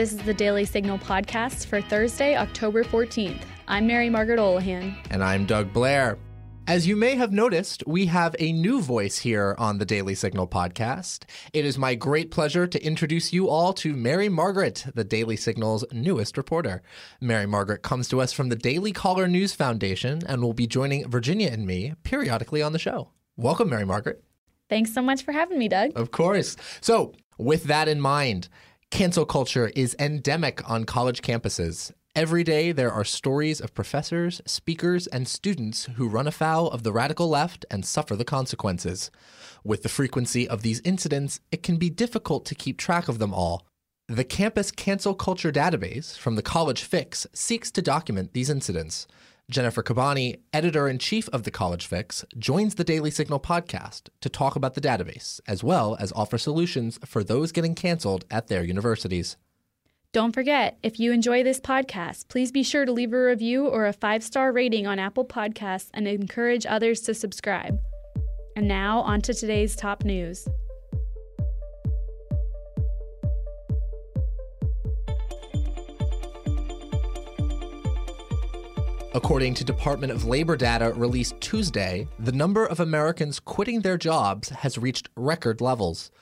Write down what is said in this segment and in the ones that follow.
This is the Daily Signal podcast for Thursday, October 14th. I'm Mary Margaret Olohan. And I'm Doug Blair. As you may have noticed, we have a new voice here on the Daily Signal podcast. It is my great pleasure to introduce you all to Mary Margaret, the Daily Signal's newest reporter. Mary Margaret comes to us from the Daily Caller News Foundation and will be joining Virginia and me periodically on the show. Welcome, Mary Margaret. Thanks so much for having me, Doug. Of course. So, with that in mind, cancel culture is endemic on college campuses. Every day, there are stories of professors, speakers, and students who run afoul of the radical left and suffer the consequences. With the frequency of these incidents, it can be difficult to keep track of them all. The Campus Cancel Culture Database from the College Fix seeks to document these incidents. Jennifer Kabbany, editor in chief of the College Fix, joins the Daily Signal podcast to talk about the database, as well as offer solutions for those getting canceled at their universities. Don't forget, if you enjoy this podcast, please be sure to leave a review or a five star rating on Apple Podcasts and encourage others to subscribe. And now, on to today's top news. According to Department of Labor data released Tuesday, the number of Americans quitting their jobs has reached record levels.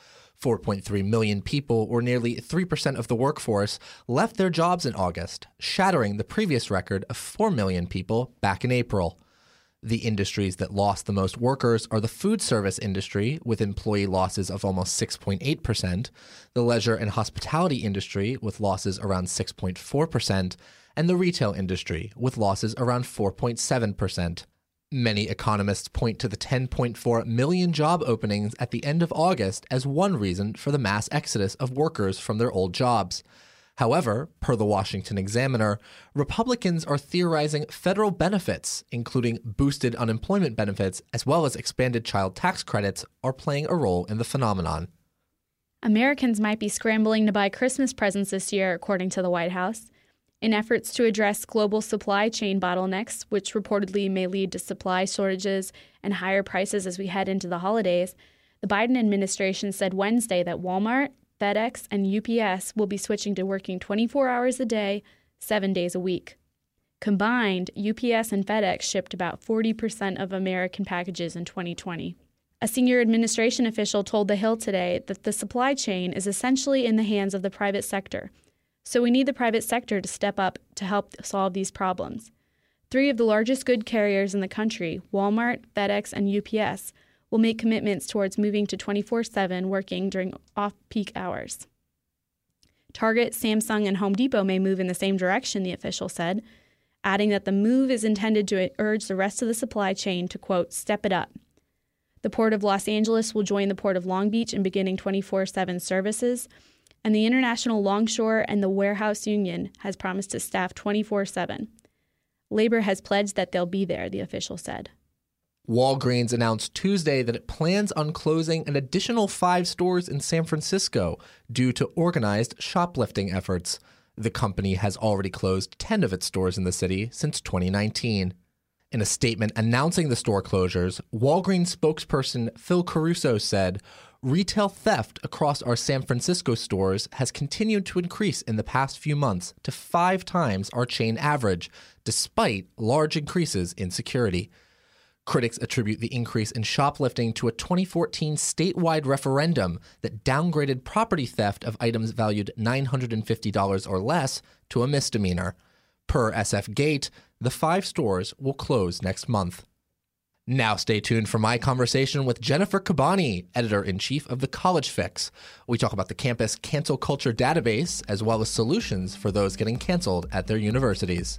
4.3 million people, or nearly 3% of the workforce, left their jobs in August, shattering the previous record of 4 million people back in April. The industries that lost the most workers are the food service industry, with employee losses of almost 6.8%, the leisure and hospitality industry, with losses around 6.4%, and the retail industry, with losses around 4.7%. Many economists point to the 10.4 million job openings at the end of August as one reason for the mass exodus of workers from their old jobs. However, per the Washington Examiner, Republicans are theorizing federal benefits, including boosted unemployment benefits as well as expanded child tax credits, are playing a role in the phenomenon. Americans might be scrambling to buy Christmas presents this year, according to the White House. In efforts to address global supply chain bottlenecks, which reportedly may lead to supply shortages and higher prices as we head into the holidays, the Biden administration said Wednesday that Walmart, FedEx, and UPS will be switching to working 24 hours a day, seven days a week. Combined, UPS and FedEx shipped about 40% of American packages in 2020. A senior administration official told The Hill today that the supply chain is essentially in the hands of the private sector so we need the private sector to step up to help solve these problems. Three of the largest good carriers in the country, Walmart, FedEx, and UPS, will make commitments towards moving to 24 7 working during off peak hours. Target, Samsung, and Home Depot may move in the same direction, the official said, adding that the move is intended to urge the rest of the supply chain to, quote, step it up. The Port of Los Angeles will join the Port of Long Beach in beginning 24 7 services, and the International Longshore and the Warehouse Union has promised to staff 24 7. Labor has pledged that they'll be there, the official said. Walgreens announced Tuesday that it plans on closing an additional five stores in San Francisco due to organized shoplifting efforts. The company has already closed 10 of its stores in the city since 2019. In a statement announcing the store closures, Walgreens spokesperson Phil Caruso said, Retail theft across our San Francisco stores has continued to increase in the past few months to five times our chain average, despite large increases in security. Critics attribute the increase in shoplifting to a 2014 statewide referendum that downgraded property theft of items valued $950 or less to a misdemeanor. Per SF Gate, the five stores will close next month. Now, stay tuned for my conversation with Jennifer Kabbany, editor in chief of the College Fix. We talk about the campus cancel culture database as well as solutions for those getting canceled at their universities.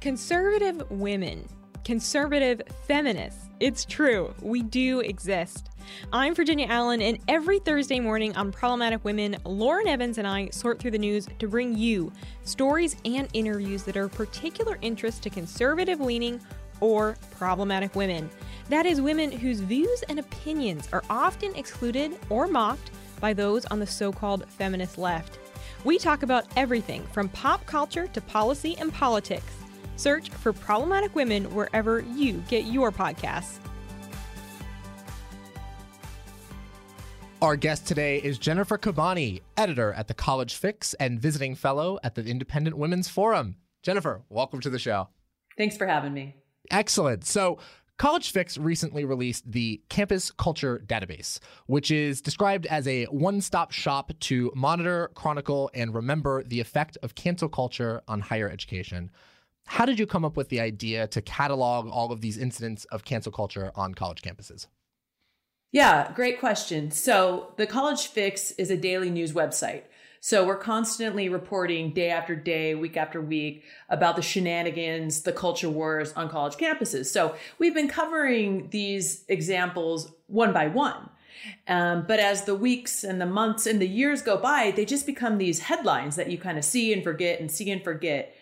Conservative women, conservative feminists. It's true, we do exist. I'm Virginia Allen, and every Thursday morning on Problematic Women, Lauren Evans and I sort through the news to bring you stories and interviews that are of particular interest to conservative leaning or problematic women. That is, women whose views and opinions are often excluded or mocked by those on the so called feminist left. We talk about everything from pop culture to policy and politics. Search for Problematic Women wherever you get your podcasts. Our guest today is Jennifer Kabbany, editor at the College Fix and visiting fellow at the Independent Women's Forum. Jennifer, welcome to the show. Thanks for having me. Excellent. So, College Fix recently released the Campus Culture Database, which is described as a one stop shop to monitor, chronicle, and remember the effect of cancel culture on higher education. How did you come up with the idea to catalog all of these incidents of cancel culture on college campuses? Yeah, great question. So, the College Fix is a daily news website. So, we're constantly reporting day after day, week after week about the shenanigans, the culture wars on college campuses. So, we've been covering these examples one by one. Um, but as the weeks and the months and the years go by, they just become these headlines that you kind of see and forget and see and forget.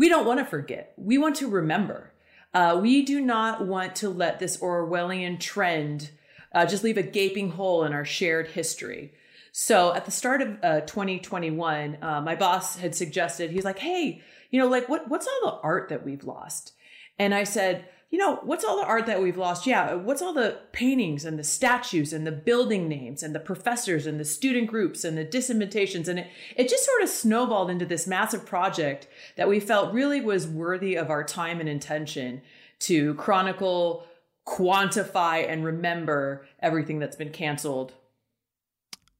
We don't want to forget. We want to remember. Uh, we do not want to let this Orwellian trend uh, just leave a gaping hole in our shared history. So at the start of uh, 2021, uh, my boss had suggested, he's like, hey, you know, like what, what's all the art that we've lost? And I said, you know, what's all the art that we've lost? Yeah, what's all the paintings and the statues and the building names and the professors and the student groups and the disinvitations? And it, it just sort of snowballed into this massive project that we felt really was worthy of our time and intention to chronicle quantify and remember everything that's been canceled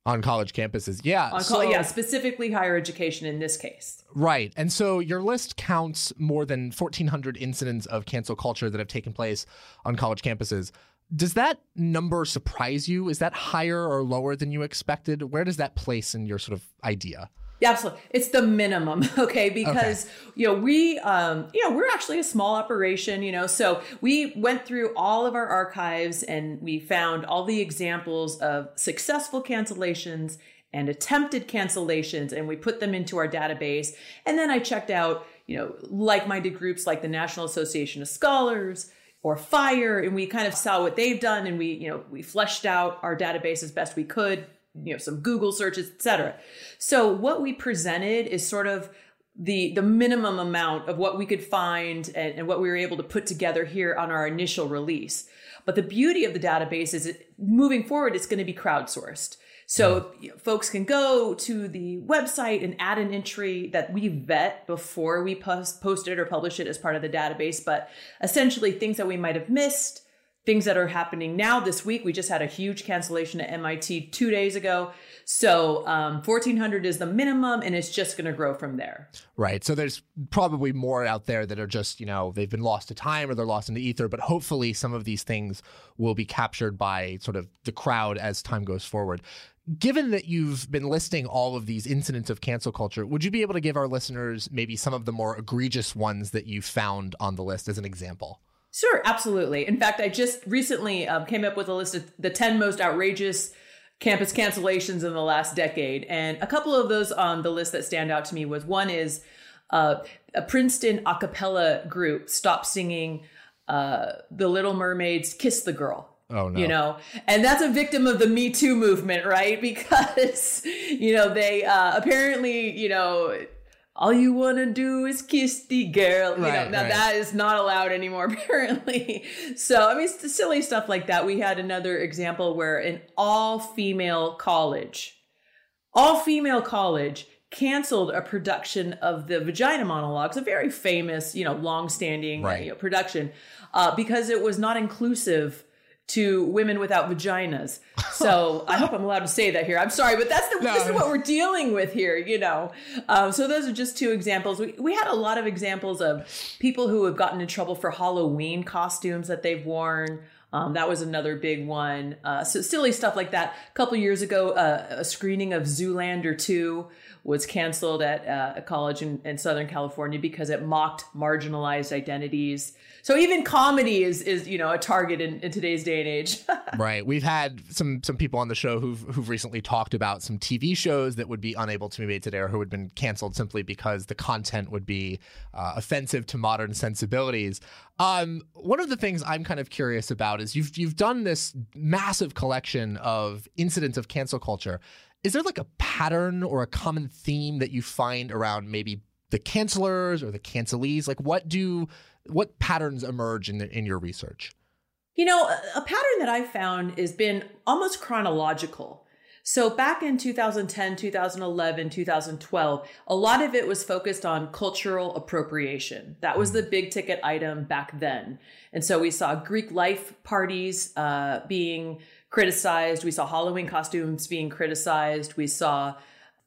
on college campuses. Yeah. On so, yeah, specifically higher education in this case. Right. And so your list counts more than 1,400 incidents of cancel culture that have taken place on college campuses. Does that number surprise you? Is that higher or lower than you expected? Where does that place in your sort of idea? Yeah, absolutely. It's the minimum, okay? Because okay. you know we, um, you know, we're actually a small operation, you know, so we went through all of our archives and we found all the examples of successful cancellations and attempted cancellations, and we put them into our database. And then I checked out, you know, like-minded groups like the National Association of Scholars or Fire, and we kind of saw what they've done, and we, you know, we fleshed out our database as best we could you know some google searches etc so what we presented is sort of the the minimum amount of what we could find and, and, what we were able to put together here on our initial release. But the beauty of the database is it, moving forward it's going to be crowdsourced. So you know, folks can go to the website and add an entry that we vet before we post, post it or publish it as part of the database. But essentially things that we might have missed things that are happening now this week. We just had a huge cancellation at MIT two days ago. So um, 1400 is the minimum and it's just going to grow from there. Right. So there's probably more out there that are just, you know, they've been lost to time or they're lost in the ether, but hopefully some of these things will be captured by sort of the crowd as time goes forward. Given that you've been listing all of these incidents of cancel culture, would you be able to give our listeners maybe some of the more egregious ones that you found on the list as an example? Sure, absolutely. In fact, I just recently um, came up with a list of the 10 most outrageous campus cancellations in the last decade. And a couple of those on the list that stand out to me was one is uh, a Princeton a cappella group stopped singing uh, The Little Mermaid's Kiss the Girl. Oh no. You know, and that's a victim of the Me Too movement, right? Because, you know, they uh, apparently, you know, all you want to do is kiss the girl. You right, know, now right. that is not allowed anymore, apparently. So, I mean, silly stuff like that. We had another example where an all female college, all female college canceled a production of the vagina monologues, a very famous, you know, long-standing right. you know, production, uh, because it was not inclusive to women without vaginas. So I hope I'm allowed to say that here. I'm sorry, but that's the, no. this is what we're dealing with here, you know. Um, so those are just two examples. We, we had a lot of examples of people who have gotten in trouble for Halloween costumes that they've worn. Um, that was another big one. Uh, so silly stuff like that. A couple years ago, uh, a screening of Zoolander 2 was canceled at uh, a college in, in Southern California because it mocked marginalized identities. So even comedy is is you know a target in, in today's day and age. right. We've had some some people on the show who've who've recently talked about some TV shows that would be unable to be made today or who had been canceled simply because the content would be uh, offensive to modern sensibilities. Um, one of the things I'm kind of curious about is you've you've done this massive collection of incidents of cancel culture. Is there like a pattern or a common theme that you find around maybe the cancelers or the cancelees? Like, what do what patterns emerge in in your research? You know, a, a pattern that I've found has been almost chronological. So back in 2010, 2011, 2012, a lot of it was focused on cultural appropriation. That was the big ticket item back then. And so we saw Greek life parties uh, being criticized. We saw Halloween costumes being criticized. We saw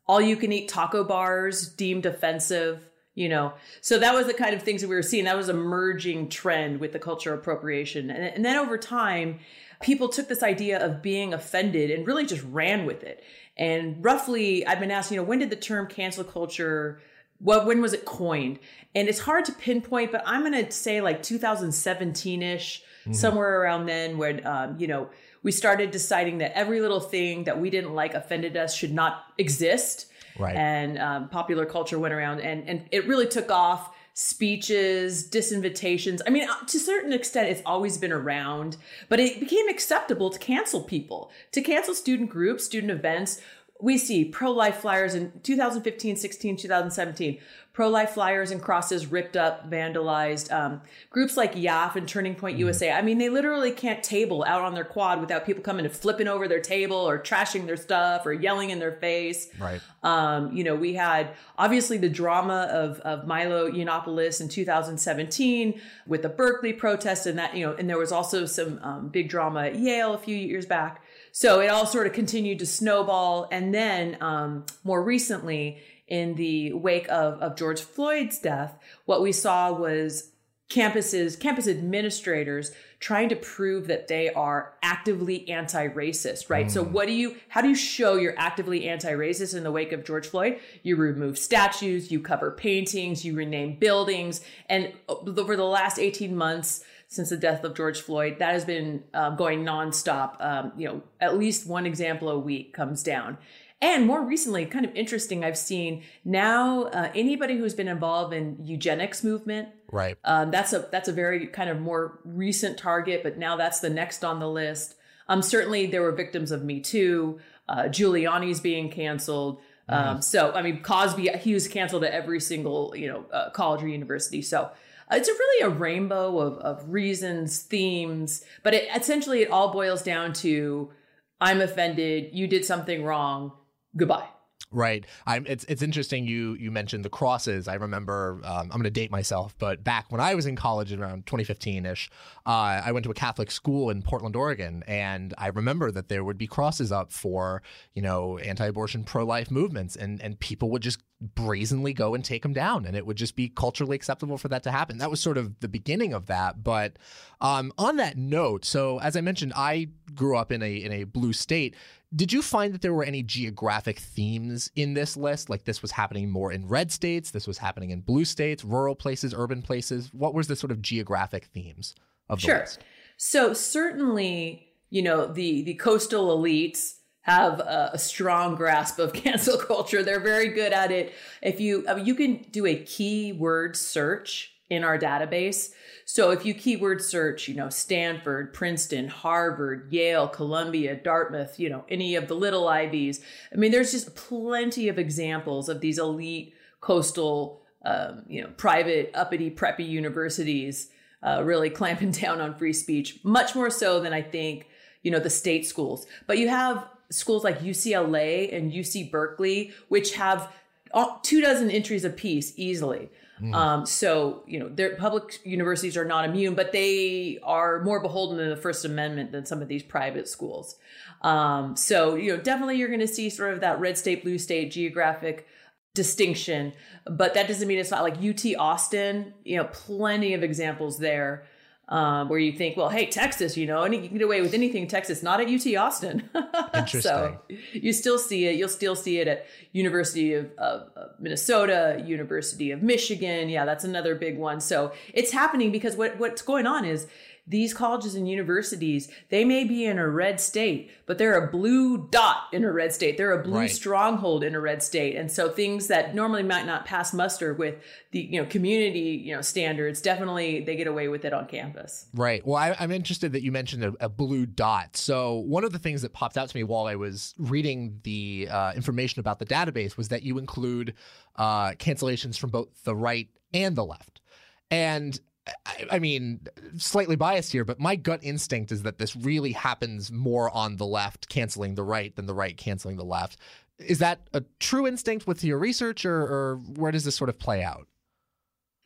all you can eat taco bars deemed offensive you know so that was the kind of things that we were seeing that was a merging trend with the culture appropriation and, and then over time people took this idea of being offended and really just ran with it and roughly i've been asked you know when did the term cancel culture what when was it coined and it's hard to pinpoint but i'm going to say like 2017ish mm-hmm. somewhere around then when um, you know we started deciding that every little thing that we didn't like offended us should not exist Right. And um, popular culture went around and, and it really took off speeches, disinvitations. I mean, uh, to a certain extent, it's always been around, but it became acceptable to cancel people, to cancel student groups, student events. We see pro life flyers in 2015, 16, 2017 pro life flyers and crosses ripped up, vandalized. Um, groups like YAF and Turning Point mm-hmm. USA, I mean, they literally can't table out on their quad without people coming and flipping over their table or trashing their stuff or yelling in their face. Right. Um, you know, we had obviously the drama of, of Milo Yiannopoulos in 2017 with the Berkeley protest and that, you know, and there was also some um, big drama at Yale a few years back. So it all sort of continued to snowball. And then um, more recently, in the wake of, of George Floyd's death, what we saw was campuses, campus administrators trying to prove that they are actively anti-racist, right? Mm. So what do you, how do you show you're actively anti-racist in the wake of George Floyd? You remove statues, you cover paintings, you rename buildings. And over the last 18 months, since the death of George Floyd, that has been uh, going nonstop. Um, you know, at least one example a week comes down. And more recently, kind of interesting, I've seen now uh, anybody who's been involved in eugenics movement. Right. Um, that's a that's a very kind of more recent target, but now that's the next on the list. Um, certainly there were victims of Me Too. Uh, Giuliani's being canceled. Um, mm. So I mean, Cosby he was canceled at every single you know uh, college or university. So it's a really a rainbow of of reasons, themes, but it, essentially it all boils down to I'm offended. You did something wrong goodbye. Right. I'm, it's it's interesting you you mentioned the crosses. I remember um, I'm going to date myself, but back when I was in college around 2015 ish, uh, I went to a Catholic school in Portland, Oregon, and I remember that there would be crosses up for you know anti-abortion, pro-life movements, and and people would just brazenly go and take them down, and it would just be culturally acceptable for that to happen. That was sort of the beginning of that. But um, on that note, so as I mentioned, I grew up in a in a blue state did you find that there were any geographic themes in this list? Like this was happening more in red states, this was happening in blue states, rural places, urban places. What was the sort of geographic themes of the sure. list? So certainly, you know, the the coastal elites have a, a, strong grasp of cancel culture. They're very good at it. If you I mean, you can do a keyword search in our database so if you keyword search, you know, Stanford, Princeton, Harvard, Yale, Columbia, Dartmouth, you know, any of the little Ivies, I mean, there's just plenty of examples of these elite coastal, um, you know, private, uppity, preppy universities uh, really clamping down on free speech, much more so than I think, you know, the state schools. But you have schools like UCLA and UC Berkeley, which have two dozen entries apiece easily. Mm. Um, so, you know, their public universities are not immune, but they are more beholden to the First Amendment than some of these private schools. Um, so, you know, definitely you're going to see sort of that red state, blue state geographic distinction, but that doesn't mean it's not like UT Austin, you know, plenty of examples there um, where you think, well, hey, Texas, you know, and you can get away with anything in Texas, not at UT Austin. Interesting. so you still see it. You'll still see it at University of, of, of, Minnesota, University of Michigan. Yeah, that's another big one. So it's happening because what what's going on is these colleges and universities, they may be in a red state, but they're a blue dot in a red state. They're a blue right. stronghold in a red state. And so things that normally might not pass muster with the, you know, community, you know, standards, definitely they get away with it on campus. Right. Well, I, am interested that you mentioned a, a, blue dot. So one of the things that popped out to me while I was reading the uh, information about the database was that you include uh, cancellations from both the right and the left. And I, I mean, slightly biased here, but my gut instinct is that this really happens more on the left canceling the right than the right canceling the left. Is that a true instinct with your research, or, or where does this sort of play out?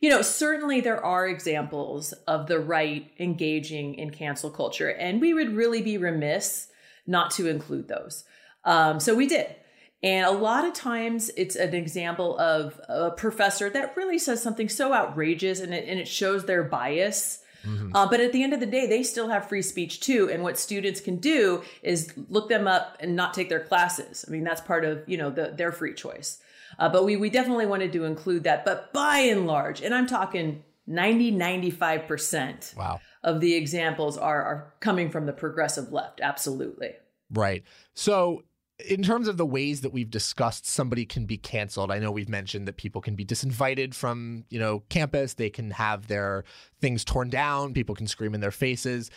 You know, certainly there are examples of the right engaging in cancel culture, and we would really be remiss not to include those. Um, so we did. And a lot of times it's an example of a professor that really says something so outrageous and it, and it shows their bias. Mm-hmm. Uh, but at the end of the day, they still have free speech too. And what students can do is look them up and not take their classes. I mean, that's part of, you know, the, their free choice. Uh, but we, we definitely wanted to include that. But by and large, and I'm talking 90, 95% wow. of the examples are, are coming from the progressive left. Absolutely. Right. So in terms of the ways that we've discussed somebody can be canceled, I know we've mentioned that people can be disinvited from, you know, campus, they can have their things torn down, people can scream in their faces.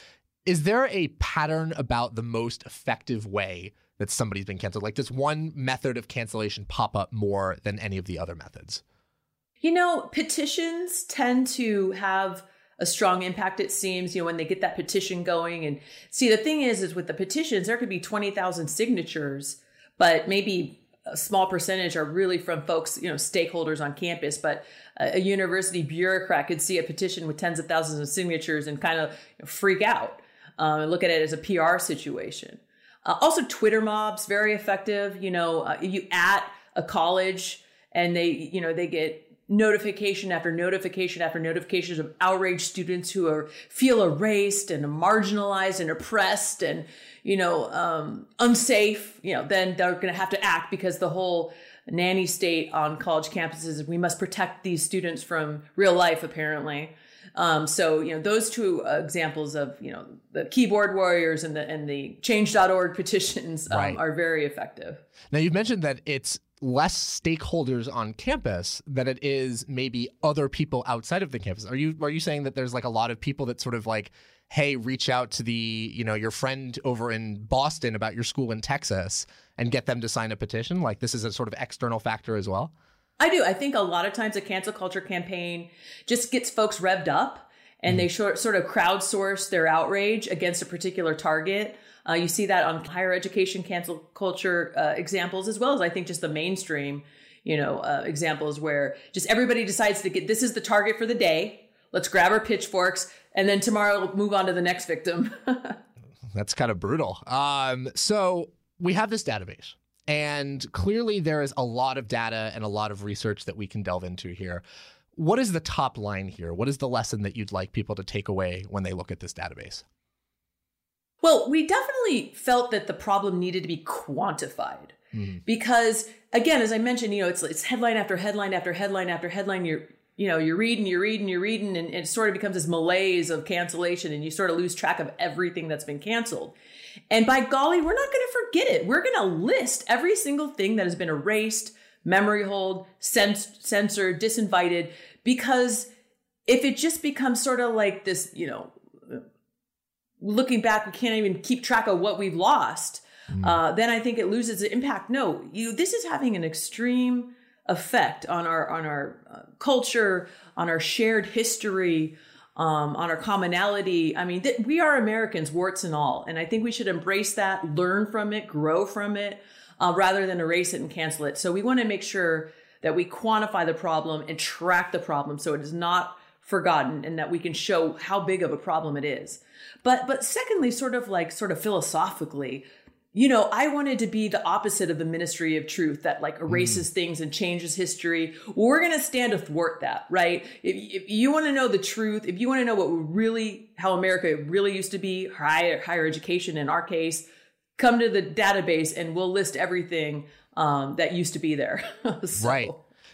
Is there a pattern about the most effective way that somebody's been canceled? Like, does one method of cancellation pop up more than any of the other methods? You know, petitions tend to have a strong impact it seems you know when they get that petition going. And see the thing is is with the petitions there could be 20,000 signatures but maybe a small percentage are really from folks you know stakeholders on campus. But a, university bureaucrat could see a petition with tens of thousands of signatures and kind of freak out um, and look at it as a PR situation. Uh, also Twitter mobs very effective. You know uh, you at a college and they you know they get notification after notification after notifications of outraged students who are feel erased and marginalized and oppressed and you know um, unsafe you know then they're going to have to act because the whole nanny state on college campuses we must protect these students from real life apparently um, so you know those two examples of you know the keyboard warriors and the and the change.org petitions um, right. are very effective now you've mentioned that it's less stakeholders on campus than it is maybe other people outside of the campus. Are you are you saying that there's like a lot of people that sort of like hey, reach out to the, you know, your friend over in Boston about your school in Texas and get them to sign a petition? Like this is a sort of external factor as well? I do. I think a lot of times a cancel culture campaign just gets folks revved up and mm they short, sort of crowdsource their outrage against a particular target. Uh, you see that on higher education cancel culture uh, examples, as well as I think just the mainstream, you know, uh, examples where just everybody decides to get this is the target for the day. Let's grab our pitchforks, and then tomorrow we'll move on to the next victim. That's kind of brutal. Um, so we have this database, and clearly there is a lot of data and a lot of research that we can delve into here. What is the top line here? What is the lesson that you'd like people to take away when they look at this database? Well, we definitely felt that the problem needed to be quantified mm-hmm. because, again, as I mentioned, you know, it's it's headline after headline after headline after headline. You're you know you're reading, you're reading, you're reading, and it sort of becomes this malaise of cancellation, and you sort of lose track of everything that's been canceled. And by golly, we're not going to forget it. We're going to list every single thing that has been erased, memory hold, cens- censored, disinvited, because if it just becomes sort of like this, you know, looking back, we can't even keep track of what we've lost. Mm. Uh, then I think it loses impact. No, you. This is having an extreme effect on our on our uh, culture, on our shared history, um, on our commonality. I mean, th- we are Americans, warts and all, and I think we should embrace that, learn from it, grow from it, uh, rather than erase it and cancel it. So we want to make sure that we quantify the problem and track the problem so it is not forgotten and that we can show how big of a problem it is. But but secondly, sort of like sort of philosophically, you know, I wanted to be the opposite of the ministry of truth that like erases mm. things and changes history. we're going to stand athwart that, right? If, if you want to know the truth, if you want to know what really, how America really used to be, higher, higher education in our case, come to the database and we'll list everything um, that used to be there. so. Right.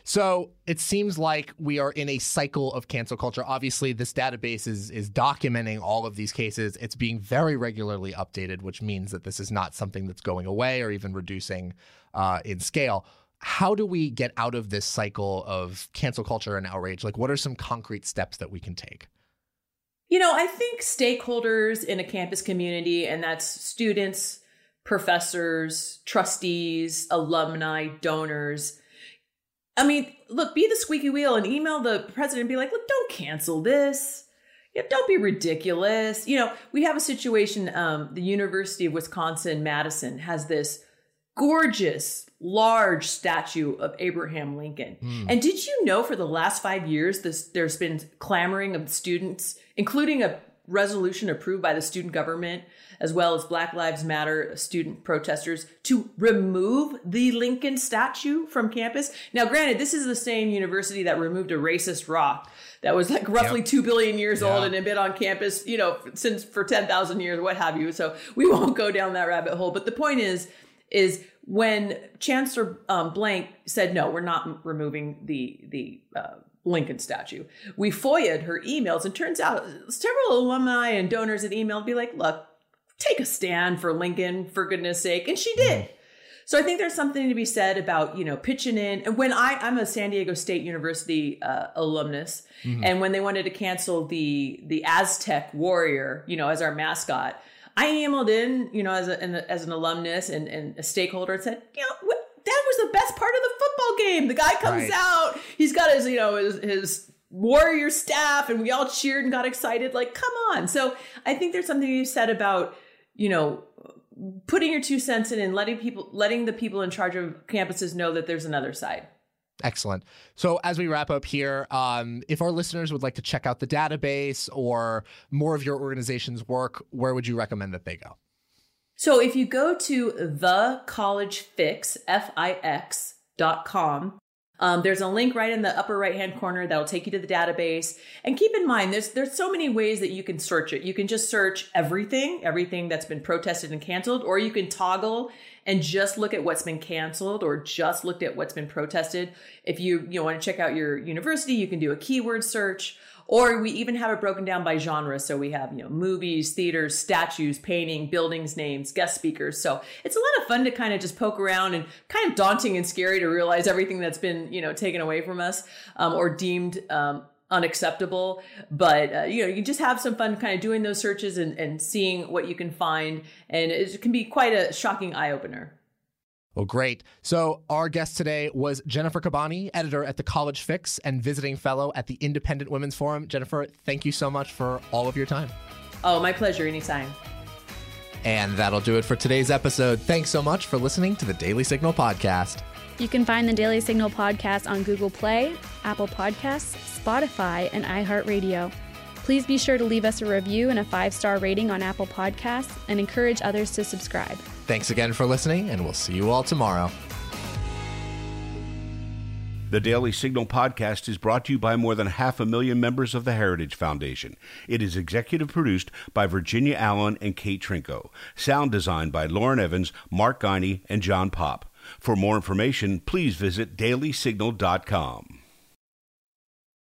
So it seems like we are in a cycle of cancel culture. Obviously, this database is is documenting all of these cases. It's being very regularly updated, which means that this is not something that's going away or even reducing uh, in scale. How do we get out of this cycle of cancel culture and outrage? Like, what are some concrete steps that we can take? You know, I think stakeholders in a campus community, and that's students, professors, trustees, alumni, donors, I mean, look, be the squeaky wheel and email the president and be like, look, don't cancel this. Yeah, don't be ridiculous. You know, we have a situation. Um, the University of Wisconsin Madison has this gorgeous, large statue of Abraham Lincoln. Mm. And did you know for the last five years, this, there's been clamoring of students, including a resolution approved by the student government as well as Black Lives Matter student protesters to remove the Lincoln statue from campus. Now, granted, this is the same university that removed a racist rock that was like roughly yep. 2 billion years yeah. old and had been on campus, you know, since for 10,000 years, what have you. So we won't go down that rabbit hole. But the point is, is when Chancellor um, Blank said, no, we're not removing the, the, uh, Lincoln statue. We FOIA'd her emails, and turns out several alumni and donors had emailed, be like, look, take a stand for Lincoln, for goodness sake. And she did. Mm. So I think there's something to be said about, you know, pitching in. And when I, I'm a San Diego State University uh, alumnus, mm-hmm. and when they wanted to cancel the the Aztec warrior, you know, as our mascot, I emailed in, you know, as, a, as an alumnus and, and a stakeholder and said, you know, that was the best part of the football game. The guy comes right. out, he's got his, you know, his, his warrior staff, and we all cheered and got excited. Like, come on. So I think there's something you said about you know, putting your two cents in and letting people, letting the people in charge of campuses know that there's another side. Excellent. So, as we wrap up here, um, if our listeners would like to check out the database or more of your organization's work, where would you recommend that they go? So, if you go to the college fix, F I X dot com, um, there's a link right in the upper right hand corner that'll take you to the database. And keep in mind, there's there's so many ways that you can search it. You can just search everything, everything that's been protested and canceled, or you can toggle and just look at what's been canceled or just looked at what's been protested. If you you know, want to check out your university, you can do a keyword search. Or we even have it broken down by genre. So we have, you know, movies, theaters, statues, painting, buildings names, guest speakers. So it's a lot of fun to kind of just poke around and kind of daunting and scary to realize everything that's been, you know, taken away from us um, or deemed um, unacceptable. But, uh, you know, you just have some fun kind of doing those searches and, and seeing what you can find. And it can be quite a shocking eye opener. Well, great. So, our guest today was Jennifer Kabbany, editor at the College Fix and visiting fellow at the Independent Women's Forum. Jennifer, thank you so much for all of your time. Oh, my pleasure. Anytime. And that'll do it for today's episode. Thanks so much for listening to the Daily Signal podcast. You can find the Daily Signal podcast on Google Play, Apple Podcasts, Spotify, and iHeartRadio. Please be sure to leave us a review and a five star rating on Apple Podcasts and encourage others to subscribe. Thanks again for listening, and we'll see you all tomorrow. The Daily Signal podcast is brought to you by more than half a million members of the Heritage Foundation. It is executive produced by Virginia Allen and Kate Trinko. Sound designed by Lauren Evans, Mark Gunnery, and John Pop. For more information, please visit dailysignal.com.